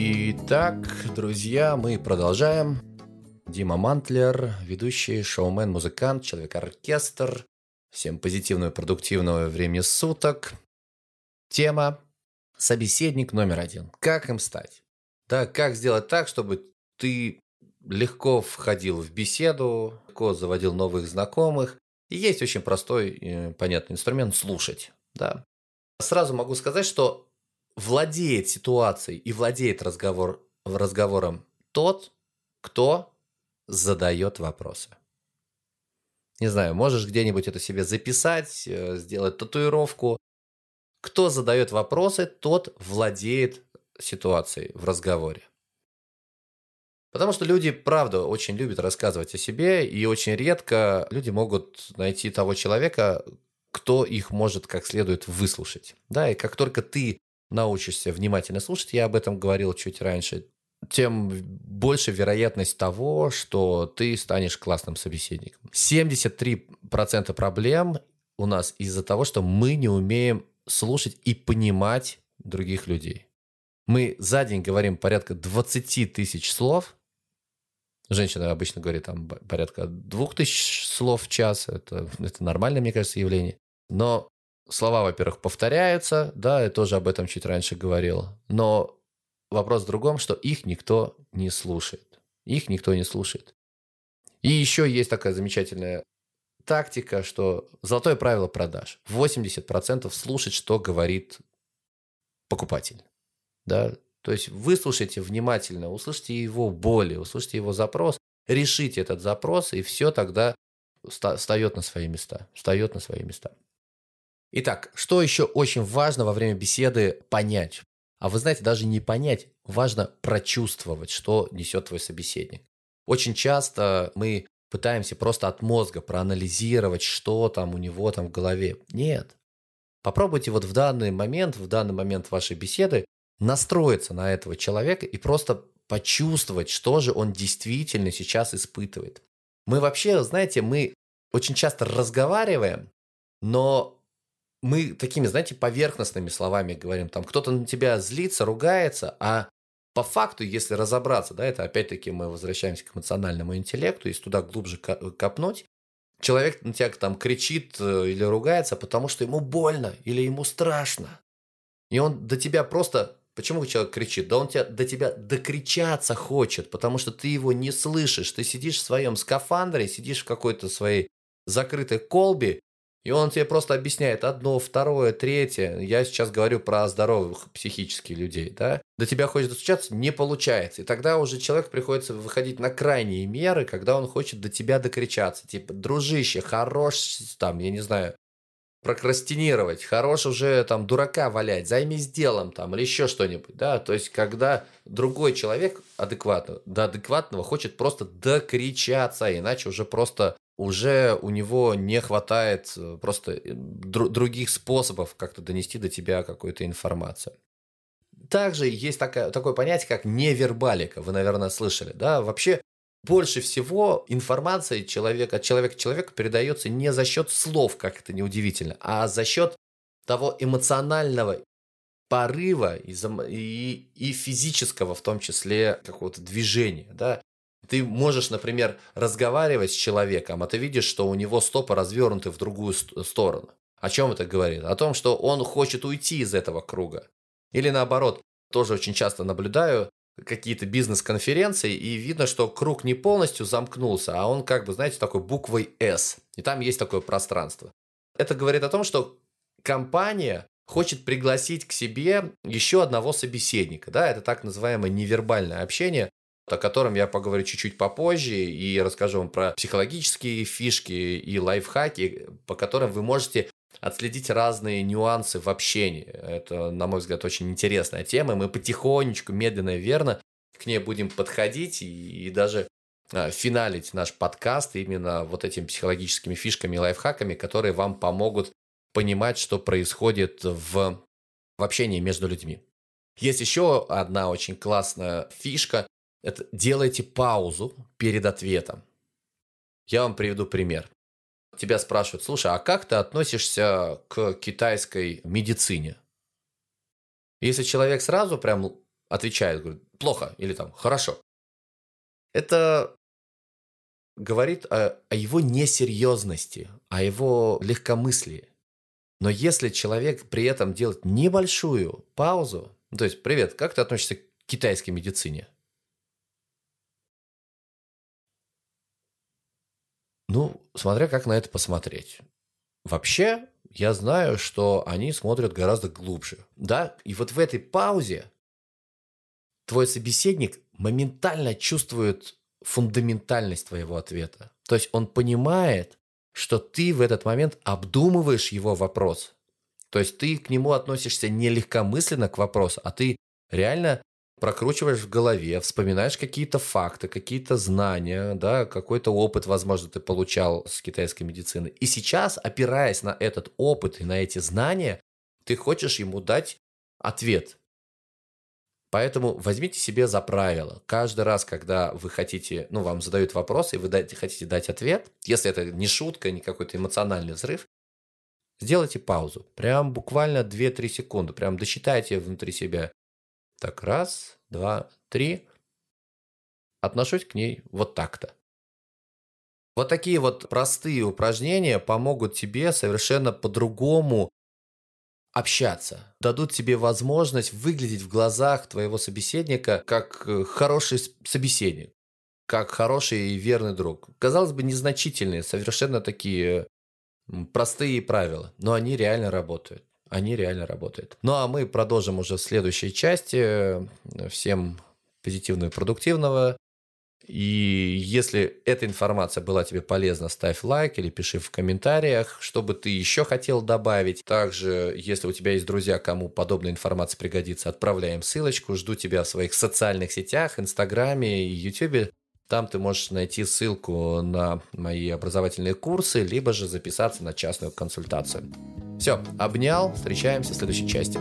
Итак, друзья, мы продолжаем. Дима Мантлер, ведущий, шоумен, музыкант, человек-оркестр. Всем позитивного и продуктивного времени суток. Тема «Собеседник номер один». Как им стать? Да, как сделать так, чтобы ты легко входил в беседу, легко заводил новых знакомых. И есть очень простой, и понятный инструмент – слушать. Да. Сразу могу сказать, что владеет ситуацией и владеет разговор, разговором тот, кто задает вопросы. Не знаю, можешь где-нибудь это себе записать, э, сделать татуировку. Кто задает вопросы, тот владеет ситуацией в разговоре. Потому что люди, правда, очень любят рассказывать о себе, и очень редко люди могут найти того человека, кто их может как следует выслушать. Да, и как только ты научишься внимательно слушать, я об этом говорил чуть раньше, тем больше вероятность того, что ты станешь классным собеседником. 73% проблем у нас из-за того, что мы не умеем слушать и понимать других людей. Мы за день говорим порядка 20 тысяч слов. Женщина обычно говорит там порядка 2000 слов в час. Это, это нормальное, мне кажется, явление. Но слова, во-первых, повторяются, да, я тоже об этом чуть раньше говорил, но вопрос в другом, что их никто не слушает. Их никто не слушает. И еще есть такая замечательная тактика, что золотое правило продаж. 80% слушать, что говорит покупатель. Да? То есть выслушайте внимательно, услышите его боли, услышите его запрос, решите этот запрос, и все тогда встает на свои места. Встает на свои места. Итак, что еще очень важно во время беседы понять? А вы знаете, даже не понять, важно прочувствовать, что несет твой собеседник. Очень часто мы пытаемся просто от мозга проанализировать, что там у него там в голове. Нет. Попробуйте вот в данный момент, в данный момент вашей беседы настроиться на этого человека и просто почувствовать, что же он действительно сейчас испытывает. Мы вообще, знаете, мы очень часто разговариваем, но мы такими, знаете, поверхностными словами говорим, там кто-то на тебя злится, ругается, а по факту, если разобраться, да, это опять-таки мы возвращаемся к эмоциональному интеллекту, если туда глубже копнуть, человек на тебя там кричит э, или ругается, потому что ему больно или ему страшно. И он до тебя просто... Почему человек кричит? Да он тебя, до тебя докричаться хочет, потому что ты его не слышишь. Ты сидишь в своем скафандре, сидишь в какой-то своей закрытой колбе, и он тебе просто объясняет одно, второе, третье. Я сейчас говорю про здоровых психически людей, да? До тебя хочет достучаться, не получается. И тогда уже человек приходится выходить на крайние меры, когда он хочет до тебя докричаться. Типа, дружище, хорош, там, я не знаю, прокрастинировать, хорош уже там дурака валять, займись делом там или еще что-нибудь, да, то есть когда другой человек адекватно, до адекватного хочет просто докричаться, иначе уже просто уже у него не хватает э, просто э, дру- других способов как-то донести до тебя какую-то информацию. Также есть такое, такое понятие, как невербалика. Вы, наверное, слышали. Да? Вообще, больше всего информации человек, от человека к человеку передается не за счет слов, как это неудивительно, а за счет того эмоционального порыва и, и, и физического, в том числе, какого-то движения. Да? Ты можешь, например, разговаривать с человеком, а ты видишь, что у него стопы развернуты в другую сторону. О чем это говорит? О том, что он хочет уйти из этого круга. Или наоборот, тоже очень часто наблюдаю какие-то бизнес-конференции, и видно, что круг не полностью замкнулся, а он как бы, знаете, такой буквой «С». И там есть такое пространство. Это говорит о том, что компания хочет пригласить к себе еще одного собеседника. Да, это так называемое невербальное общение, о котором я поговорю чуть-чуть попозже и расскажу вам про психологические фишки и лайфхаки, по которым вы можете отследить разные нюансы в общении. Это, на мой взгляд, очень интересная тема. Мы потихонечку, медленно и верно к ней будем подходить и, даже а, финалить наш подкаст именно вот этими психологическими фишками и лайфхаками, которые вам помогут понимать, что происходит в, в общении между людьми. Есть еще одна очень классная фишка, это делайте паузу перед ответом. Я вам приведу пример. Тебя спрашивают, слушай, а как ты относишься к китайской медицине? Если человек сразу прям отвечает, говорит, плохо или там хорошо. Это говорит о, о его несерьезности, о его легкомыслии. Но если человек при этом делает небольшую паузу, то есть, привет, как ты относишься к китайской медицине? Ну, смотря как на это посмотреть. Вообще, я знаю, что они смотрят гораздо глубже. Да, и вот в этой паузе твой собеседник моментально чувствует фундаментальность твоего ответа. То есть он понимает, что ты в этот момент обдумываешь его вопрос. То есть ты к нему относишься не легкомысленно к вопросу, а ты реально прокручиваешь в голове, вспоминаешь какие-то факты, какие-то знания, да, какой-то опыт, возможно, ты получал с китайской медицины. И сейчас, опираясь на этот опыт и на эти знания, ты хочешь ему дать ответ. Поэтому возьмите себе за правило. Каждый раз, когда вы хотите, ну, вам задают вопрос, и вы дайте, хотите дать ответ, если это не шутка, не какой-то эмоциональный взрыв, сделайте паузу. Прям буквально 2-3 секунды. Прям досчитайте внутри себя. Так, раз, два, три. Отношусь к ней вот так-то. Вот такие вот простые упражнения помогут тебе совершенно по-другому общаться, дадут тебе возможность выглядеть в глазах твоего собеседника как э, хороший собеседник, как хороший и верный друг. Казалось бы, незначительные, совершенно такие простые правила, но они реально работают. Они реально работают. Ну а мы продолжим уже в следующей части. Всем позитивного и продуктивного. И если эта информация была тебе полезна, ставь лайк или пиши в комментариях, что бы ты еще хотел добавить. Также, если у тебя есть друзья, кому подобная информация пригодится, отправляем ссылочку. Жду тебя в своих социальных сетях, Инстаграме и Ютубе. Там ты можешь найти ссылку на мои образовательные курсы, либо же записаться на частную консультацию. Все, обнял, встречаемся в следующей части.